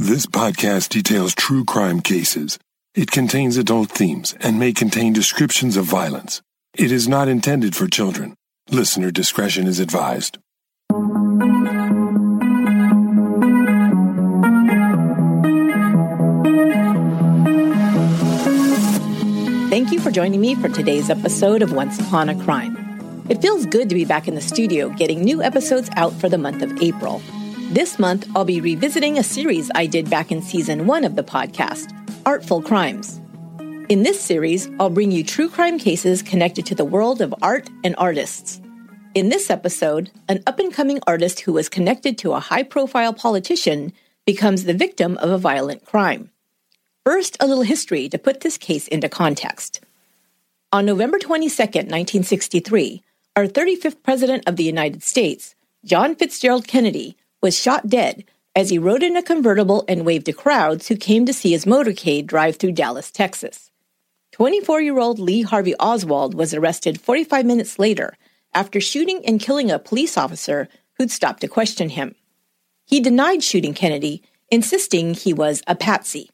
This podcast details true crime cases. It contains adult themes and may contain descriptions of violence. It is not intended for children. Listener discretion is advised. Thank you for joining me for today's episode of Once Upon a Crime. It feels good to be back in the studio getting new episodes out for the month of April. This month, I'll be revisiting a series I did back in season one of the podcast, Artful Crimes. In this series, I'll bring you true crime cases connected to the world of art and artists. In this episode, an up and coming artist who was connected to a high profile politician becomes the victim of a violent crime. First, a little history to put this case into context. On November 22, 1963, our 35th President of the United States, John Fitzgerald Kennedy, was shot dead as he rode in a convertible and waved to crowds who came to see his motorcade drive through Dallas, Texas. 24 year old Lee Harvey Oswald was arrested 45 minutes later after shooting and killing a police officer who'd stopped to question him. He denied shooting Kennedy, insisting he was a patsy.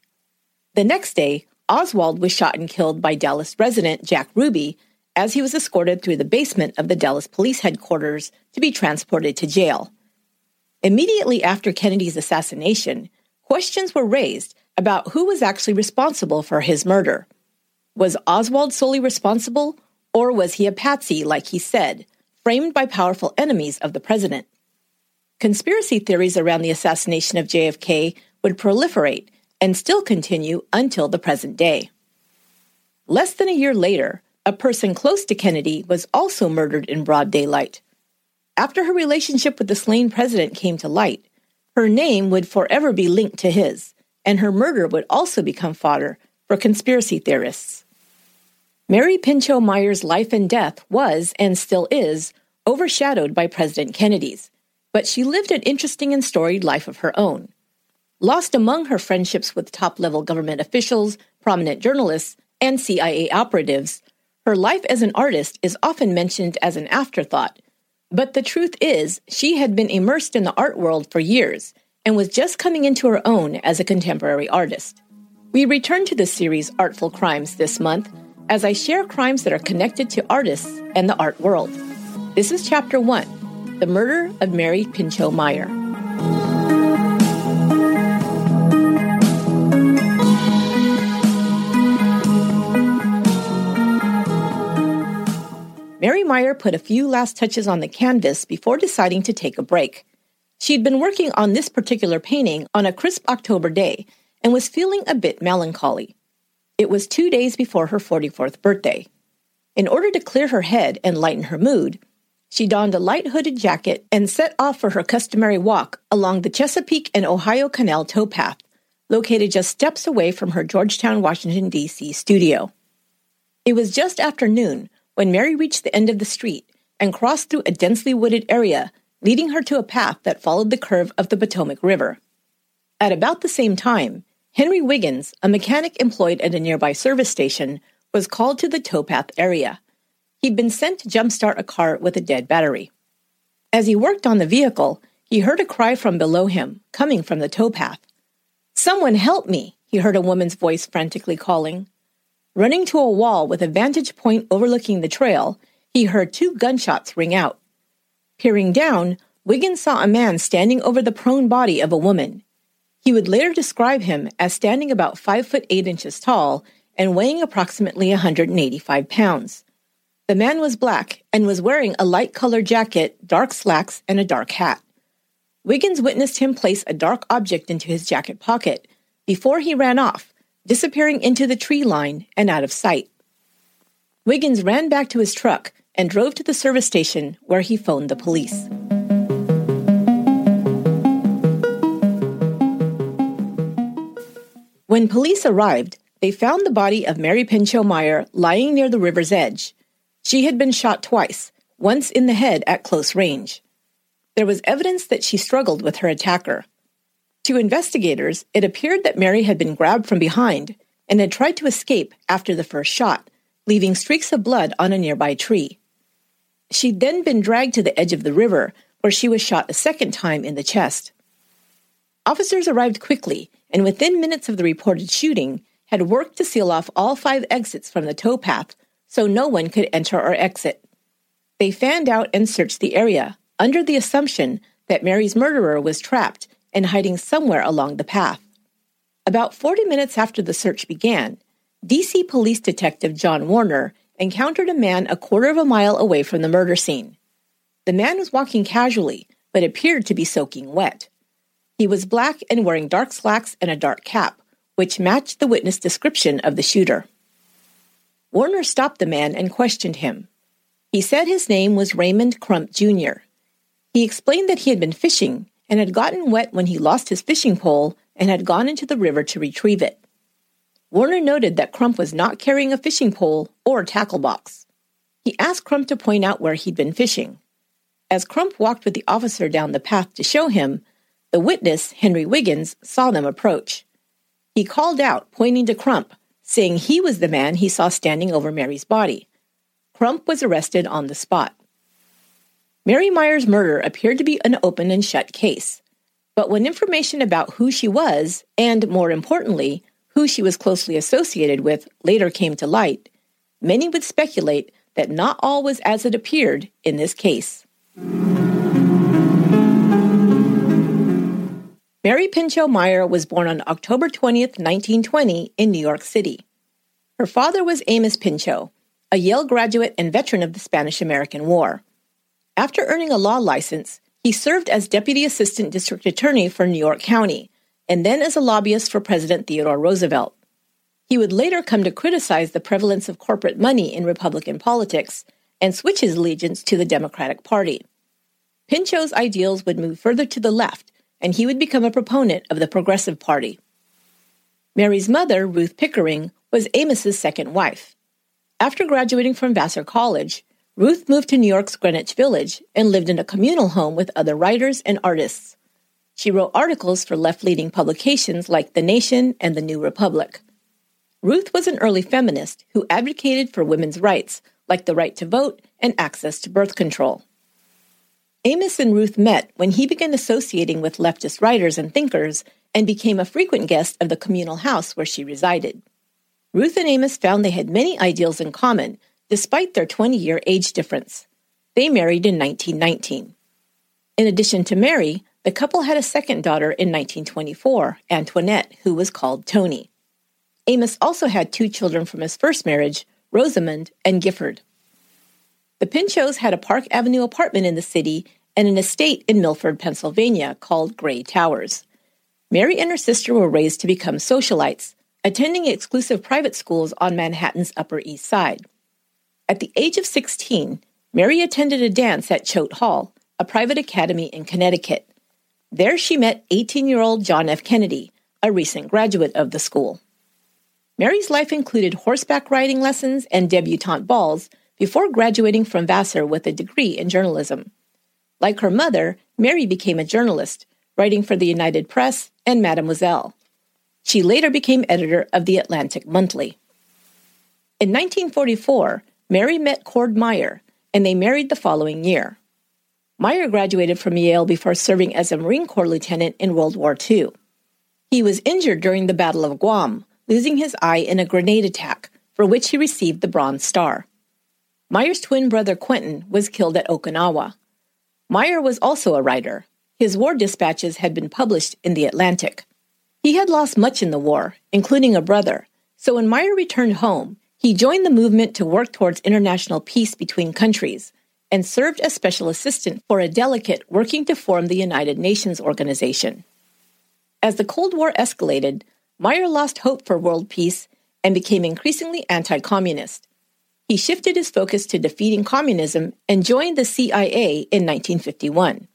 The next day, Oswald was shot and killed by Dallas resident Jack Ruby as he was escorted through the basement of the Dallas police headquarters to be transported to jail. Immediately after Kennedy's assassination, questions were raised about who was actually responsible for his murder. Was Oswald solely responsible, or was he a patsy, like he said, framed by powerful enemies of the president? Conspiracy theories around the assassination of JFK would proliferate and still continue until the present day. Less than a year later, a person close to Kennedy was also murdered in broad daylight. After her relationship with the slain president came to light, her name would forever be linked to his, and her murder would also become fodder for conspiracy theorists. Mary Pinchot Meyer's life and death was, and still is, overshadowed by President Kennedy's, but she lived an interesting and storied life of her own. Lost among her friendships with top level government officials, prominent journalists, and CIA operatives, her life as an artist is often mentioned as an afterthought but the truth is, she had been immersed in the art world for years and was just coming into her own as a contemporary artist. We return to the series Artful Crimes this month as I share crimes that are connected to artists and the art world. This is Chapter 1 The Murder of Mary Pinchot Meyer. Mary Meyer put a few last touches on the canvas before deciding to take a break. She'd been working on this particular painting on a crisp October day and was feeling a bit melancholy. It was two days before her 44th birthday. In order to clear her head and lighten her mood, she donned a light hooded jacket and set off for her customary walk along the Chesapeake and Ohio Canal towpath, located just steps away from her Georgetown, Washington, D.C. studio. It was just after noon when Mary reached the end of the street and crossed through a densely wooded area, leading her to a path that followed the curve of the Potomac River. At about the same time, Henry Wiggins, a mechanic employed at a nearby service station, was called to the towpath area. He'd been sent to jumpstart a car with a dead battery. As he worked on the vehicle, he heard a cry from below him, coming from the towpath. Someone help me, he heard a woman's voice frantically calling. Running to a wall with a vantage point overlooking the trail, he heard two gunshots ring out. Peering down, Wiggins saw a man standing over the prone body of a woman. He would later describe him as standing about 5 foot 8 inches tall and weighing approximately 185 pounds. The man was black and was wearing a light colored jacket, dark slacks, and a dark hat. Wiggins witnessed him place a dark object into his jacket pocket before he ran off, disappearing into the tree line and out of sight. Wiggins ran back to his truck and drove to the service station where he phoned the police. When police arrived, they found the body of Mary Pinchot Meyer lying near the river's edge. She had been shot twice, once in the head at close range. There was evidence that she struggled with her attacker. To investigators, it appeared that Mary had been grabbed from behind and had tried to escape after the first shot, leaving streaks of blood on a nearby tree. She'd then been dragged to the edge of the river, where she was shot a second time in the chest. Officers arrived quickly and within minutes of the reported shooting had worked to seal off all five exits from the towpath so no one could enter or exit. They fanned out and searched the area under the assumption that Mary's murderer was trapped and hiding somewhere along the path. About 40 minutes after the search began, DC Police Detective John Warner encountered a man a quarter of a mile away from the murder scene. The man was walking casually, but appeared to be soaking wet. He was black and wearing dark slacks and a dark cap, which matched the witness description of the shooter. Warner stopped the man and questioned him. He said his name was Raymond Crump Jr. He explained that he had been fishing and had gotten wet when he lost his fishing pole and had gone into the river to retrieve it. Warner noted that Crump was not carrying a fishing pole or tackle box. He asked Crump to point out where he'd been fishing. As Crump walked with the officer down the path to show him, the witness, Henry Wiggins, saw them approach. He called out, pointing to Crump, saying he was the man he saw standing over Mary's body. Crump was arrested on the spot. Mary Meyer's murder appeared to be an open and shut case. But when information about who she was, and more importantly, who she was closely associated with, later came to light, many would speculate that not all was as it appeared in this case. Mary Pinchot Meyer was born on October 20, 1920, in New York City. Her father was Amos Pinchot, a Yale graduate and veteran of the Spanish American War. After earning a law license, he served as Deputy Assistant District Attorney for New York County, and then as a lobbyist for President Theodore Roosevelt. He would later come to criticize the prevalence of corporate money in Republican politics and switch his allegiance to the Democratic Party. Pinchot's ideals would move further to the left and he would become a proponent of the Progressive Party. Mary's mother, Ruth Pickering, was Amos's second wife. After graduating from Vassar College, Ruth moved to New York's Greenwich Village and lived in a communal home with other writers and artists. She wrote articles for left leaning publications like The Nation and The New Republic. Ruth was an early feminist who advocated for women's rights, like the right to vote and access to birth control. Amos and Ruth met when he began associating with leftist writers and thinkers and became a frequent guest of the communal house where she resided. Ruth and Amos found they had many ideals in common, despite their 20 year age difference. They married in 1919. In addition to Mary, the couple had a second daughter in 1924, Antoinette, who was called Tony. Amos also had two children from his first marriage, Rosamond and Gifford. The Pinchots had a Park Avenue apartment in the city and an estate in Milford, Pennsylvania called Grey Towers. Mary and her sister were raised to become socialites, attending exclusive private schools on Manhattan's Upper East Side. At the age of 16, Mary attended a dance at Choate Hall, a private academy in Connecticut. There she met 18 year old John F. Kennedy, a recent graduate of the school. Mary's life included horseback riding lessons and debutante balls before graduating from Vassar with a degree in journalism. Like her mother, Mary became a journalist, writing for the United Press and Mademoiselle. She later became editor of the Atlantic Monthly. In 1944, Mary met Cord Meyer, and they married the following year. Meyer graduated from Yale before serving as a Marine Corps lieutenant in World War II. He was injured during the Battle of Guam, losing his eye in a grenade attack, for which he received the Bronze Star. Meyer's twin brother Quentin was killed at Okinawa. Meyer was also a writer. His war dispatches had been published in the Atlantic. He had lost much in the war, including a brother, so when Meyer returned home, he joined the movement to work towards international peace between countries and served as special assistant for a delegate working to form the United Nations organization. As the Cold War escalated, Meyer lost hope for world peace and became increasingly anti communist. He shifted his focus to defeating communism and joined the CIA in 1951.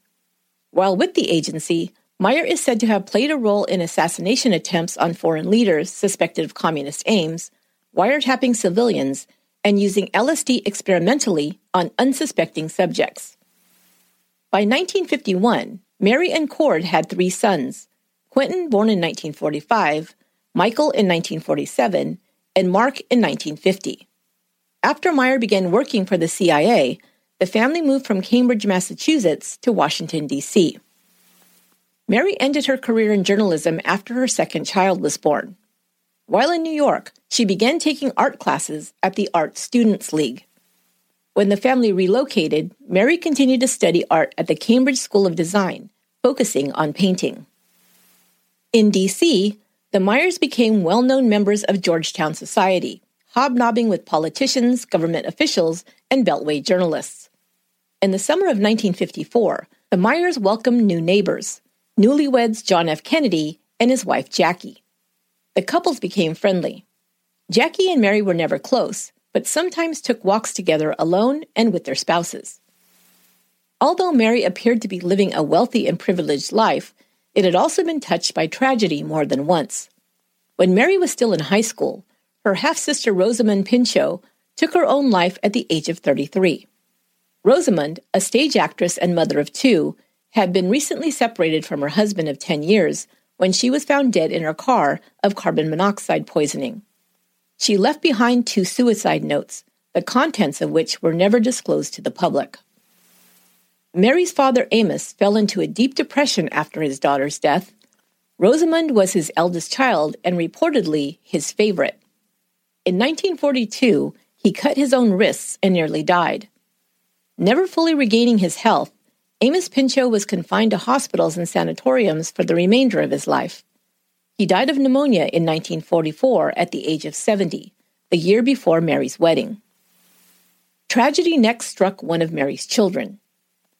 While with the agency, Meyer is said to have played a role in assassination attempts on foreign leaders suspected of communist aims, wiretapping civilians, and using LSD experimentally on unsuspecting subjects. By 1951, Mary and Cord had three sons Quentin, born in 1945, Michael in 1947, and Mark in 1950. After Meyer began working for the CIA, the family moved from Cambridge, Massachusetts to Washington, D.C. Mary ended her career in journalism after her second child was born. While in New York, she began taking art classes at the Art Students League. When the family relocated, Mary continued to study art at the Cambridge School of Design, focusing on painting. In D.C., the Meyers became well known members of Georgetown Society, hobnobbing with politicians, government officials, and Beltway journalists. In the summer of 1954, the Meyers welcomed new neighbors, newlyweds John F. Kennedy and his wife Jackie. The couples became friendly. Jackie and Mary were never close, but sometimes took walks together alone and with their spouses. Although Mary appeared to be living a wealthy and privileged life, it had also been touched by tragedy more than once. When Mary was still in high school, her half sister Rosamond Pinchot took her own life at the age of 33. Rosamond, a stage actress and mother of two, had been recently separated from her husband of 10 years when she was found dead in her car of carbon monoxide poisoning. She left behind two suicide notes, the contents of which were never disclosed to the public. Mary's father Amos fell into a deep depression after his daughter's death. Rosamond was his eldest child and reportedly his favorite. In 1942, he cut his own wrists and nearly died. Never fully regaining his health, Amos Pinchot was confined to hospitals and sanatoriums for the remainder of his life. He died of pneumonia in 1944 at the age of 70, the year before Mary's wedding. Tragedy next struck one of Mary's children.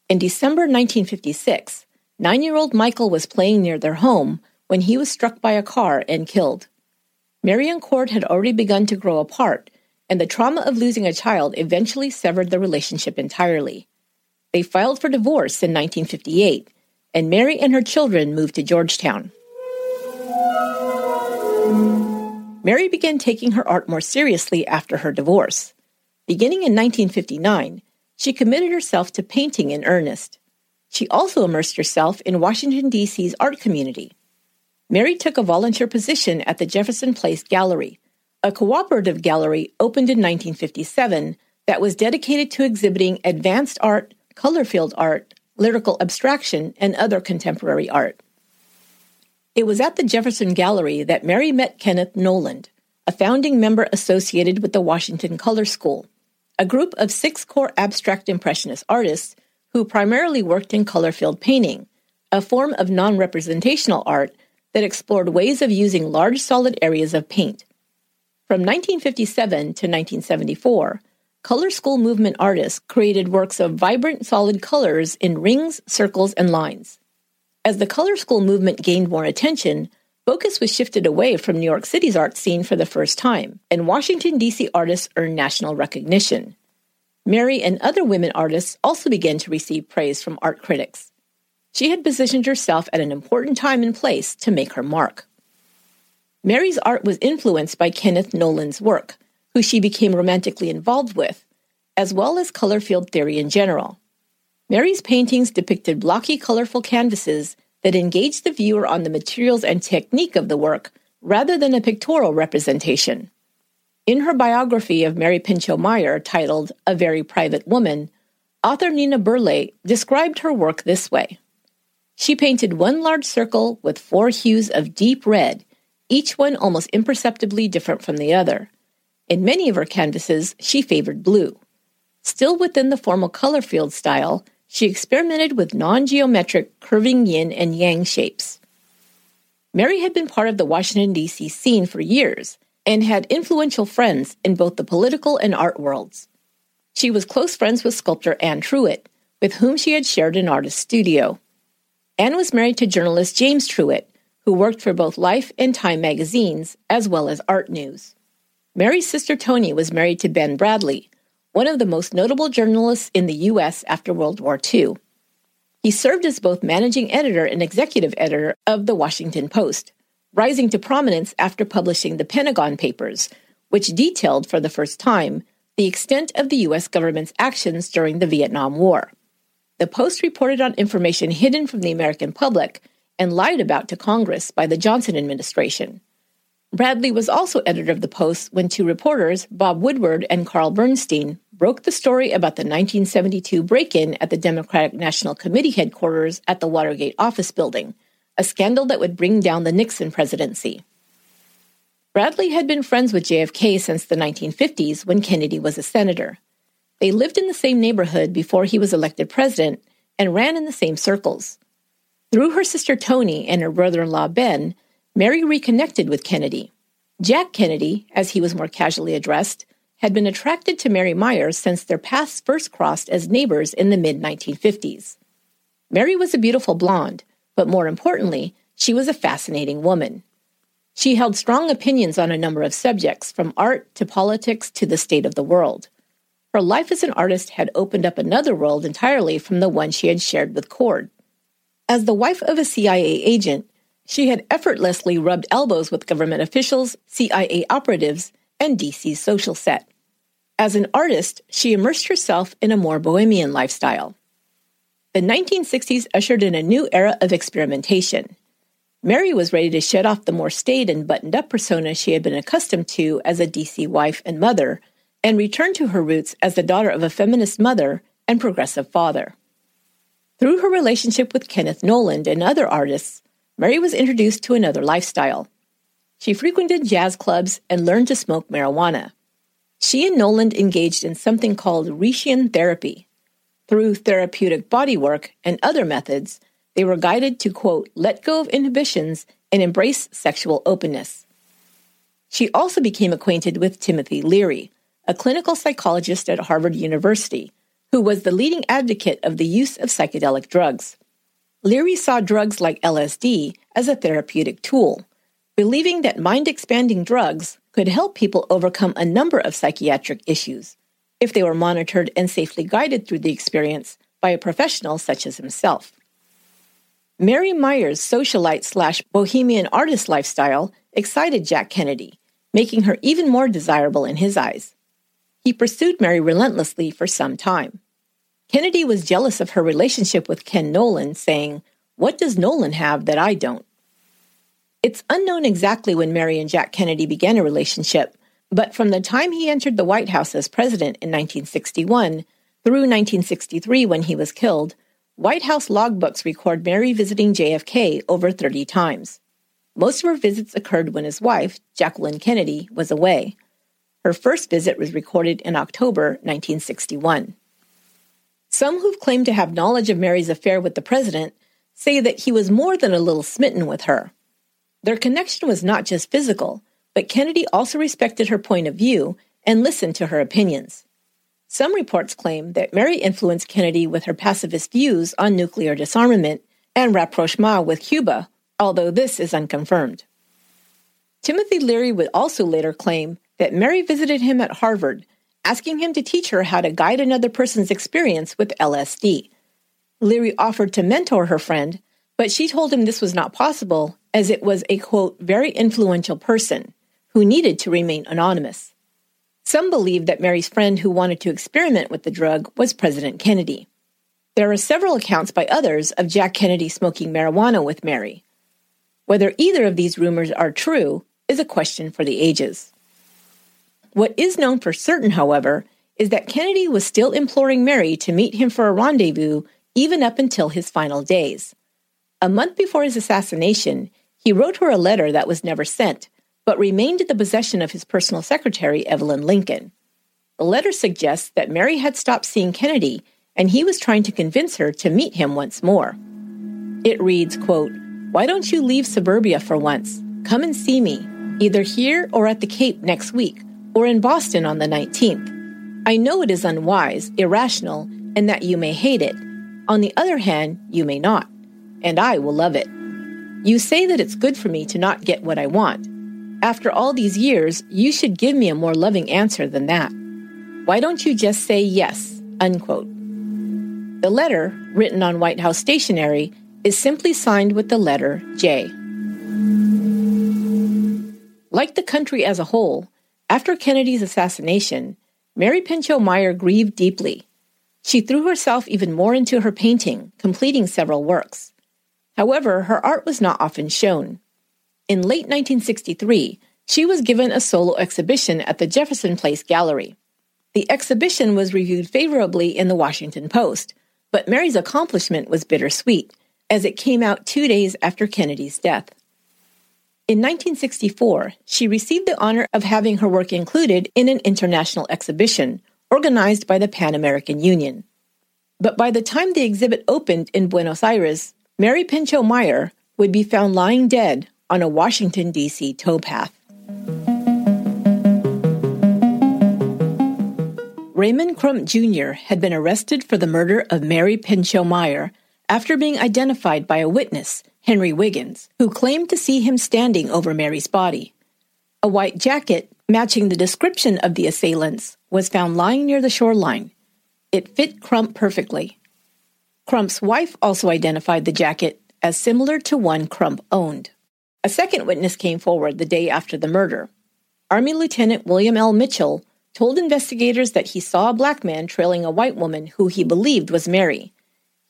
In December 1956, nine year old Michael was playing near their home when he was struck by a car and killed. Mary and Cord had already begun to grow apart, and the trauma of losing a child eventually severed the relationship entirely. They filed for divorce in 1958, and Mary and her children moved to Georgetown. Mary began taking her art more seriously after her divorce. Beginning in 1959, she committed herself to painting in earnest. She also immersed herself in Washington, D.C.'s art community. Mary took a volunteer position at the Jefferson Place Gallery, a cooperative gallery opened in 1957 that was dedicated to exhibiting advanced art, color field art, lyrical abstraction, and other contemporary art. It was at the Jefferson Gallery that Mary met Kenneth Noland, a founding member associated with the Washington Color School, a group of six core abstract impressionist artists who primarily worked in color field painting, a form of non representational art that explored ways of using large solid areas of paint. From 1957 to 1974, Color School movement artists created works of vibrant solid colors in rings, circles, and lines. As the Color School movement gained more attention, focus was shifted away from New York City's art scene for the first time, and Washington, D.C. artists earned national recognition. Mary and other women artists also began to receive praise from art critics. She had positioned herself at an important time and place to make her mark. Mary's art was influenced by Kenneth Noland's work, who she became romantically involved with, as well as color field theory in general. Mary's paintings depicted blocky, colorful canvases that engaged the viewer on the materials and technique of the work rather than a pictorial representation. In her biography of Mary Pinchot Meyer, titled A Very Private Woman, author Nina Burleigh described her work this way she painted one large circle with four hues of deep red, each one almost imperceptibly different from the other. In many of her canvases, she favored blue. Still within the formal color field style, she experimented with non geometric curving yin and yang shapes. Mary had been part of the Washington, D.C. scene for years and had influential friends in both the political and art worlds. She was close friends with sculptor Anne Truitt, with whom she had shared an artist studio. Anne was married to journalist James Truitt, who worked for both Life and Time magazines, as well as Art News. Mary's sister Tony was married to Ben Bradlee, one of the most notable journalists in the U.S. after World War II. He served as both managing editor and executive editor of the Washington Post, rising to prominence after publishing the Pentagon Papers, which detailed for the first time the extent of the U.S. government's actions during the Vietnam War the Post reported on information hidden from the American public and lied about to Congress by the Johnson administration. Bradlee was also editor of the Post when two reporters, Bob Woodward and Carl Bernstein, broke the story about the 1972 break in at the Democratic National Committee headquarters at the Watergate office building, a scandal that would bring down the Nixon presidency. Bradlee had been friends with JFK since the 1950s when Kennedy was a senator. They lived in the same neighborhood before he was elected president and ran in the same circles. Through her sister Tony and her brother in law Ben, Mary reconnected with Kennedy. Jack Kennedy, as he was more casually addressed, had been attracted to Mary Meyers since their paths first crossed as neighbors in the mid 1950s. Mary was a beautiful blonde, but more importantly, she was a fascinating woman. She held strong opinions on a number of subjects, from art to politics to the state of the world. Her life as an artist had opened up another world entirely from the one she had shared with Cord. As the wife of a CIA agent, she had effortlessly rubbed elbows with government officials, CIA operatives, and DC's social set. As an artist, she immersed herself in a more bohemian lifestyle. The 1960s ushered in a new era of experimentation. Mary was ready to shed off the more staid and buttoned up persona she had been accustomed to as a DC wife and mother and return to her roots as the daughter of a feminist mother and progressive father. Through her relationship with Kenneth Noland and other artists, Mary was introduced to another lifestyle. She frequented jazz clubs and learned to smoke marijuana. She and Noland engaged in something called Reichian therapy. Through therapeutic bodywork and other methods, they were guided to, quote, let go of inhibitions and embrace sexual openness. She also became acquainted with Timothy Leary, a clinical psychologist at Harvard University, who was the leading advocate of the use of psychedelic drugs. Leary saw drugs like LSD as a therapeutic tool, believing that mind expanding drugs could help people overcome a number of psychiatric issues if they were monitored and safely guided through the experience by a professional such as himself. Mary Meyer's socialite slash bohemian artist lifestyle excited Jack Kennedy, making her even more desirable in his eyes. He pursued Mary relentlessly for some time. Kennedy was jealous of her relationship with Ken Noland, saying, What does Noland have that I don't? It's unknown exactly when Mary and Jack Kennedy began a relationship, but from the time he entered the White House as president in 1961 through 1963 when he was killed, White House logbooks record Mary visiting JFK over 30 times. Most of her visits occurred when his wife, Jacqueline Kennedy, was away. Her first visit was recorded in October 1961. Some who've claimed to have knowledge of Mary's affair with the president say that he was more than a little smitten with her. Their connection was not just physical, but Kennedy also respected her point of view and listened to her opinions. Some reports claim that Mary influenced Kennedy with her pacifist views on nuclear disarmament and rapprochement with Cuba, although this is unconfirmed. Timothy Leary would also later claim that Mary visited him at Harvard, asking him to teach her how to guide another person's experience with LSD. Leary offered to mentor her friend, but she told him this was not possible as it was a quote, very influential person who needed to remain anonymous. Some believe that Mary's friend who wanted to experiment with the drug was President Kennedy. There are several accounts by others of Jack Kennedy smoking marijuana with Mary. Whether either of these rumors are true is a question for the ages. What is known for certain, however, is that Kennedy was still imploring Mary to meet him for a rendezvous even up until his final days. A month before his assassination, he wrote her a letter that was never sent, but remained in the possession of his personal secretary, Evelyn Lincoln. The letter suggests that Mary had stopped seeing Kennedy and he was trying to convince her to meet him once more. It reads, quote, Why don't you leave suburbia for once? Come and see me, either here or at the Cape next week or in Boston on the 19th. I know it is unwise, irrational, and that you may hate it. On the other hand, you may not, and I will love it. You say that it's good for me to not get what I want. After all these years, you should give me a more loving answer than that. Why don't you just say yes? Unquote. The letter, written on White House stationery, is simply signed with the letter J. Like the country as a whole, after Kennedy's assassination, Mary Pinchot Meyer grieved deeply. She threw herself even more into her painting, completing several works. However, her art was not often shown. In late 1963, she was given a solo exhibition at the Jefferson Place Gallery. The exhibition was reviewed favorably in the Washington Post, but Mary's accomplishment was bittersweet, as it came out two days after Kennedy's death. In 1964, she received the honor of having her work included in an international exhibition organized by the Pan American Union. But by the time the exhibit opened in Buenos Aires, Mary Pinchot Meyer would be found lying dead on a Washington, D.C. towpath. Raymond Crump Jr. had been arrested for the murder of Mary Pinchot Meyer after being identified by a witness, Henry Wiggins, who claimed to see him standing over Mary's body. A white jacket, matching the description of the assailants, was found lying near the shoreline. It fit Crump perfectly. Crump's wife also identified the jacket as similar to one Crump owned. A second witness came forward the day after the murder. Army Lieutenant William L. Mitchell told investigators that he saw a black man trailing a white woman who he believed was Mary.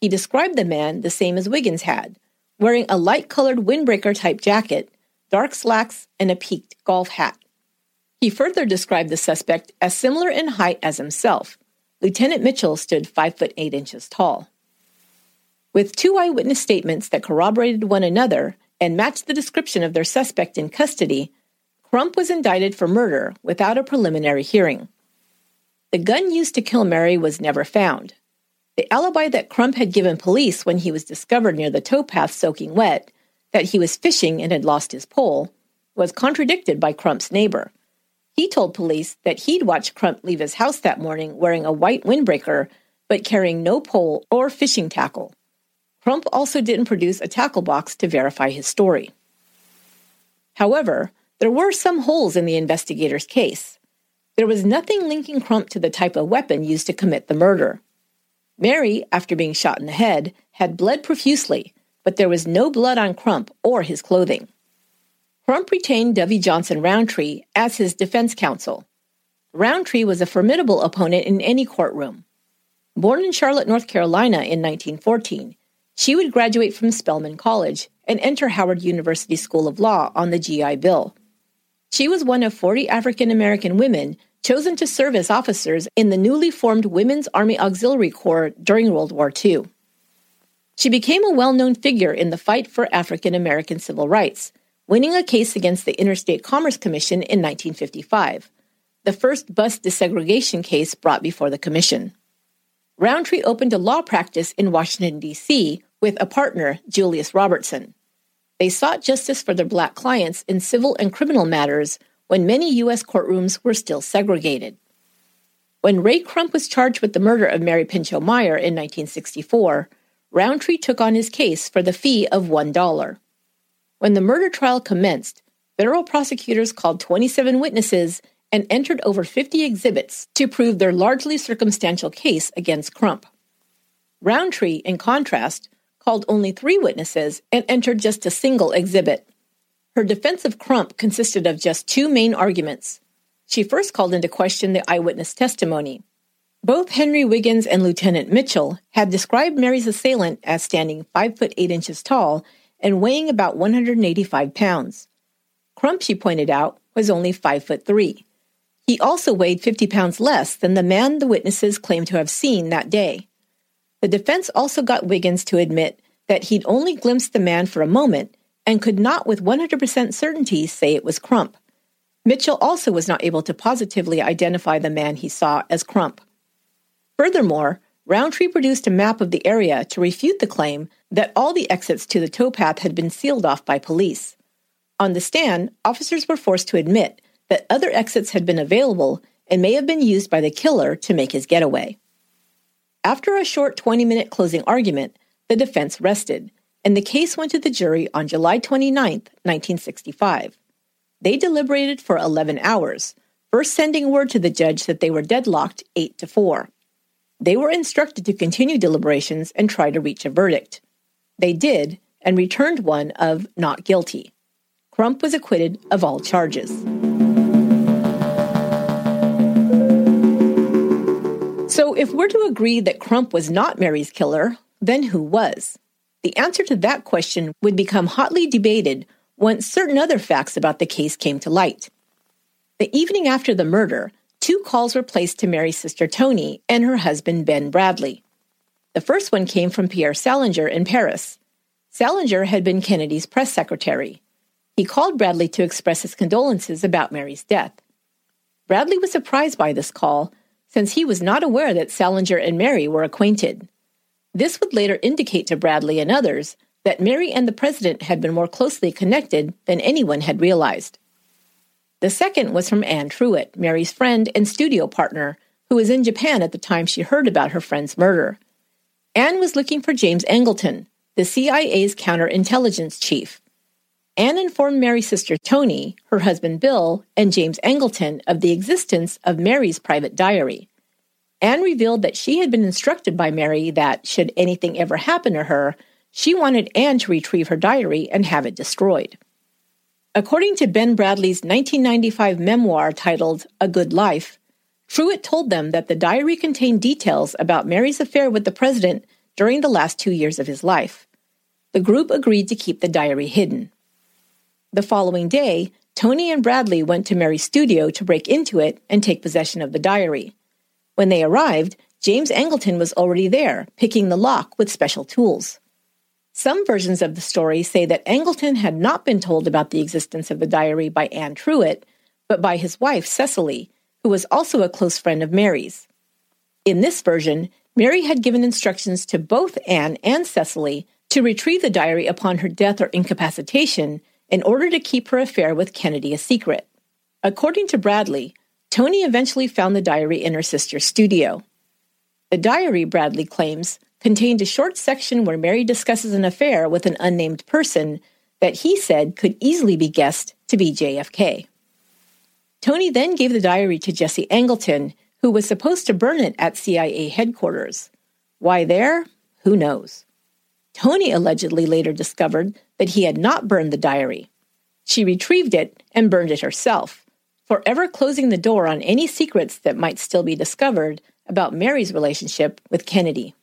He described the man the same as Wiggins had, wearing a light colored windbreaker type jacket, dark slacks, and a peaked golf hat. He further described the suspect as similar in height as himself. Lieutenant Mitchell stood 5 foot 8 inches tall. With two eyewitness statements that corroborated one another and matched the description of their suspect in custody, Crump was indicted for murder without a preliminary hearing. The gun used to kill Mary was never found. The alibi that Crump had given police when he was discovered near the towpath soaking wet, that he was fishing and had lost his pole, was contradicted by Crump's neighbor. He told police that he'd watched Crump leave his house that morning wearing a white windbreaker, but carrying no pole or fishing tackle. Crump also didn't produce a tackle box to verify his story. However, there were some holes in the investigator's case. There was nothing linking Crump to the type of weapon used to commit the murder. Mary, after being shot in the head, had bled profusely, but there was no blood on Crump or his clothing. Crump retained W. Johnson Rountree as his defense counsel. Rountree was a formidable opponent in any courtroom. Born in Charlotte, North Carolina in 1914, she would graduate from Spelman College and enter Howard University School of Law on the GI Bill. She was one of 40 African American women chosen to serve as officers in the newly formed Women's Army Auxiliary Corps during World War II. She became a well known figure in the fight for African American civil rights, winning a case against the Interstate Commerce Commission in 1955, the first bus desegregation case brought before the Commission. Rountree opened a law practice in Washington, D.C., with a partner, Julius Robertson. They sought justice for their black clients in civil and criminal matters when many U.S. courtrooms were still segregated. When Ray Crump was charged with the murder of Mary Pinchot Meyer in 1964, Rountree took on his case for the fee of $1. When the murder trial commenced, federal prosecutors called 27 witnesses and entered over 50 exhibits to prove their largely circumstantial case against Crump. Rountree, in contrast, called only three witnesses and entered just a single exhibit. Her defense of Crump consisted of just two main arguments. She first called into question the eyewitness testimony. Both Henry Wiggins and Lieutenant Mitchell had described Mary's assailant as standing 5 foot 8 inches tall and weighing about 185 pounds. Crump, she pointed out, was only 5 foot 3. He also weighed 50 pounds less than the man the witnesses claimed to have seen that day. The defense also got Wiggins to admit that he'd only glimpsed the man for a moment and could not with 100% certainty say it was Crump. Mitchell also was not able to positively identify the man he saw as Crump. Furthermore, Rountree produced a map of the area to refute the claim that all the exits to the towpath had been sealed off by police. On the stand, officers were forced to admit that other exits had been available and may have been used by the killer to make his getaway. After a short 20 minute closing argument, the defense rested, and the case went to the jury on July 29, 1965. They deliberated for 11 hours, first sending word to the judge that they were deadlocked 8 to 4. They were instructed to continue deliberations and try to reach a verdict. They did, and returned one of not guilty. Crump was acquitted of all charges. So, if we're to agree that Crump was not Mary's killer, then who was? The answer to that question would become hotly debated once certain other facts about the case came to light. The evening after the murder, two calls were placed to Mary's sister Tony and her husband Ben Bradlee. The first one came from Pierre Salinger in Paris. Salinger had been Kennedy's press secretary. He called Bradlee to express his condolences about Mary's death. Bradlee was surprised by this call, since he was not aware that Salinger and Mary were acquainted. This would later indicate to Bradlee and others that Mary and the president had been more closely connected than anyone had realized. The second was from Anne Truitt, Mary's friend and studio partner, who was in Japan at the time she heard about her friend's murder. Anne was looking for James Angleton, the CIA's counterintelligence chief. Anne informed Mary's sister Tony, her husband Bill, and James Angleton of the existence of Mary's private diary. Anne revealed that she had been instructed by Mary that, should anything ever happen to her, she wanted Anne to retrieve her diary and have it destroyed. According to Ben Bradlee's 1995 memoir titled A Good Life, Truitt told them that the diary contained details about Mary's affair with the president during the last two years of his life. The group agreed to keep the diary hidden. The following day, Tony and Bradlee went to Mary's studio to break into it and take possession of the diary. When they arrived, James Angleton was already there, picking the lock with special tools. Some versions of the story say that Angleton had not been told about the existence of the diary by Anne Truitt, but by his wife, Cicely, who was also a close friend of Mary's. In this version, Mary had given instructions to both Anne and Cicely to retrieve the diary upon her death or incapacitation in order to keep her affair with Kennedy a secret. According to Bradlee, Toni eventually found the diary in her sister's studio. The diary, Bradlee claims, contained a short section where Mary discusses an affair with an unnamed person that he said could easily be guessed to be JFK. Tony then gave the diary to Jesse Angleton, who was supposed to burn it at CIA headquarters. Why there? Who knows? Tony allegedly later discovered that he had not burned the diary. She retrieved it and burned it herself, forever closing the door on any secrets that might still be discovered about Mary's relationship with Kennedy.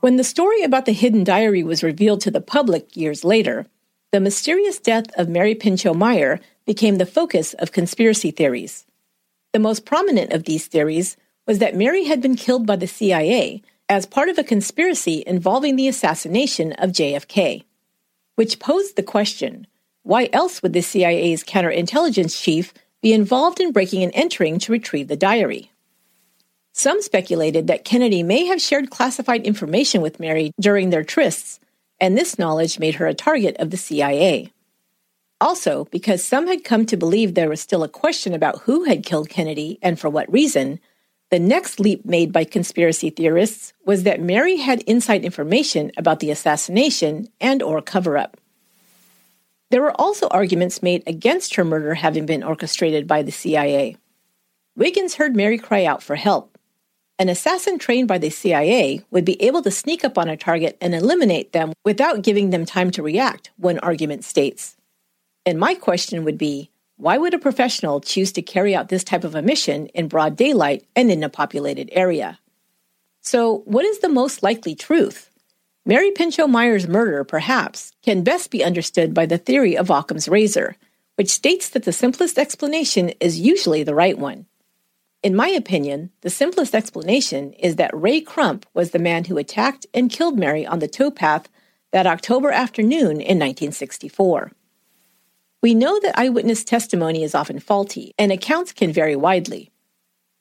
When the story about the hidden diary was revealed to the public years later, the mysterious death of Mary Pinchot Meyer became the focus of conspiracy theories. The most prominent of these theories was that Mary had been killed by the CIA as part of a conspiracy involving the assassination of JFK, which posed the question why else would the CIA's counterintelligence chief be involved in breaking and entering to retrieve the diary? Some speculated that Kennedy may have shared classified information with Mary during their trysts, and this knowledge made her a target of the CIA. Also, because some had come to believe there was still a question about who had killed Kennedy and for what reason, the next leap made by conspiracy theorists was that Mary had inside information about the assassination and or cover-up. There were also arguments made against her murder having been orchestrated by the CIA. Wiggins heard Mary cry out for help. An assassin trained by the CIA would be able to sneak up on a target and eliminate them without giving them time to react, one argument states. And my question would be why would a professional choose to carry out this type of a mission in broad daylight and in a populated area? So, what is the most likely truth? Mary Pinchot Meyer's murder, perhaps, can best be understood by the theory of Occam's razor, which states that the simplest explanation is usually the right one. In my opinion, the simplest explanation is that Ray Crump was the man who attacked and killed Mary on the towpath that October afternoon in 1964. We know that eyewitness testimony is often faulty, and accounts can vary widely.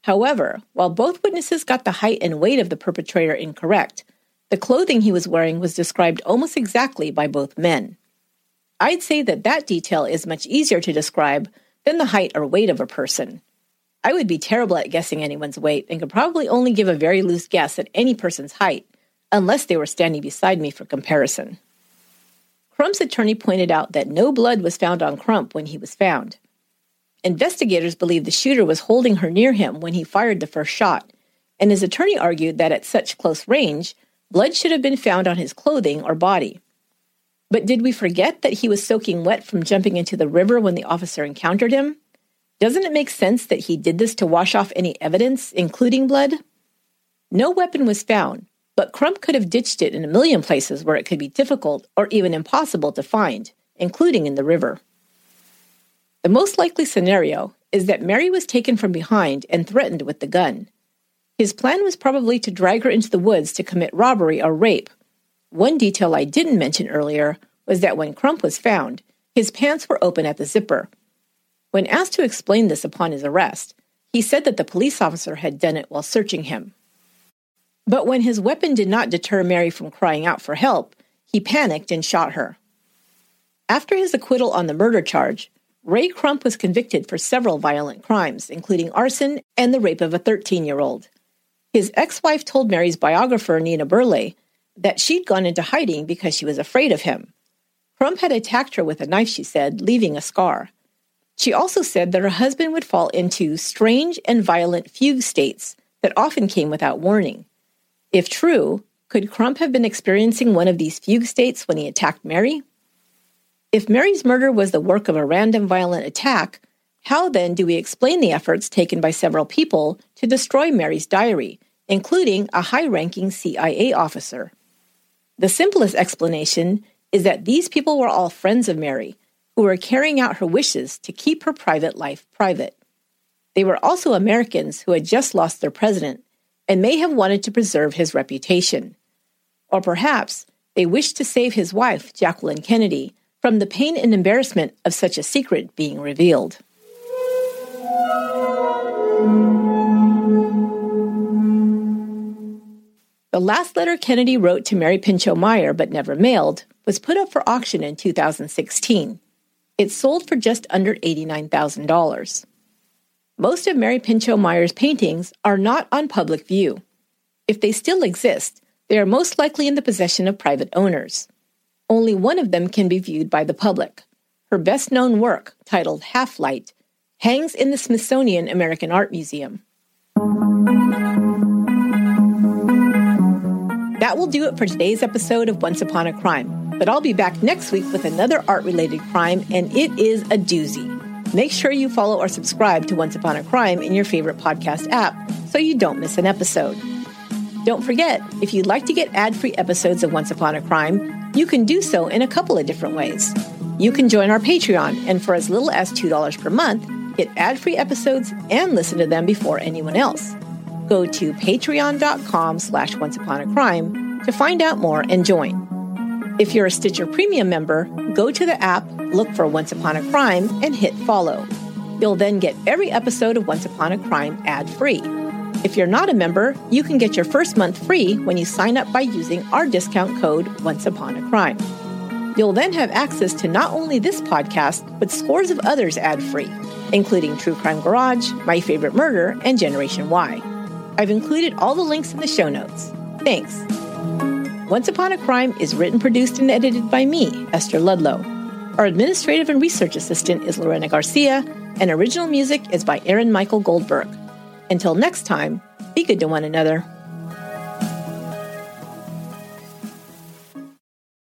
However, while both witnesses got the height and weight of the perpetrator incorrect, the clothing he was wearing was described almost exactly by both men. I'd say that that detail is much easier to describe than the height or weight of a person. I would be terrible at guessing anyone's weight and could probably only give a very loose guess at any person's height, unless they were standing beside me for comparison. Crump's attorney pointed out that no blood was found on Crump when he was found. Investigators believe the shooter was holding her near him when he fired the first shot, and his attorney argued that at such close range, Blood should have been found on his clothing or body. But did we forget that he was soaking wet from jumping into the river when the officer encountered him? Doesn't it make sense that he did this to wash off any evidence, including blood? No weapon was found, but Crump could have ditched it in a million places where it could be difficult or even impossible to find, including in the river. The most likely scenario is that Mary was taken from behind and threatened with the gun. His plan was probably to drag her into the woods to commit robbery or rape. One detail I didn't mention earlier was that when Crump was found, his pants were open at the zipper. When asked to explain this upon his arrest, he said that the police officer had done it while searching him. But when his weapon did not deter Mary from crying out for help, he panicked and shot her. After his acquittal on the murder charge, Ray Crump was convicted for several violent crimes, including arson and the rape of a 13 year old. His ex wife told Mary's biographer, Nina Burleigh, that she'd gone into hiding because she was afraid of him. Crump had attacked her with a knife, she said, leaving a scar. She also said that her husband would fall into strange and violent fugue states that often came without warning. If true, could Crump have been experiencing one of these fugue states when he attacked Mary? If Mary's murder was the work of a random violent attack, how then do we explain the efforts taken by several people to destroy Mary's diary, including a high ranking CIA officer? The simplest explanation is that these people were all friends of Mary, who were carrying out her wishes to keep her private life private. They were also Americans who had just lost their president and may have wanted to preserve his reputation. Or perhaps they wished to save his wife, Jacqueline Kennedy, from the pain and embarrassment of such a secret being revealed. The last letter Kennedy wrote to Mary Pinchot Meyer but never mailed was put up for auction in 2016. It sold for just under $89,000. Most of Mary Pinchot Meyer's paintings are not on public view. If they still exist, they are most likely in the possession of private owners. Only one of them can be viewed by the public. Her best known work, titled Half Light, hangs in the Smithsonian American Art Museum. That will do it for today's episode of Once Upon a Crime, but I'll be back next week with another art related crime, and it is a doozy. Make sure you follow or subscribe to Once Upon a Crime in your favorite podcast app so you don't miss an episode. Don't forget, if you'd like to get ad free episodes of Once Upon a Crime, you can do so in a couple of different ways. You can join our Patreon, and for as little as $2 per month, get ad free episodes and listen to them before anyone else. Go to patreon.com slash once upon a crime to find out more and join. If you're a Stitcher Premium member, go to the app, look for Once Upon a Crime, and hit follow. You'll then get every episode of Once Upon a Crime ad free. If you're not a member, you can get your first month free when you sign up by using our discount code Once Upon a Crime. You'll then have access to not only this podcast, but scores of others ad free, including True Crime Garage, My Favorite Murder, and Generation Why. I've included all the links in the show notes. Thanks. Once Upon a Crime is written, produced, and edited by me, Esther Ludlow. Our administrative and research assistant is Lorena Garcia, and original music is by Aaron Michael Goldberg. Until next time, be good to one another.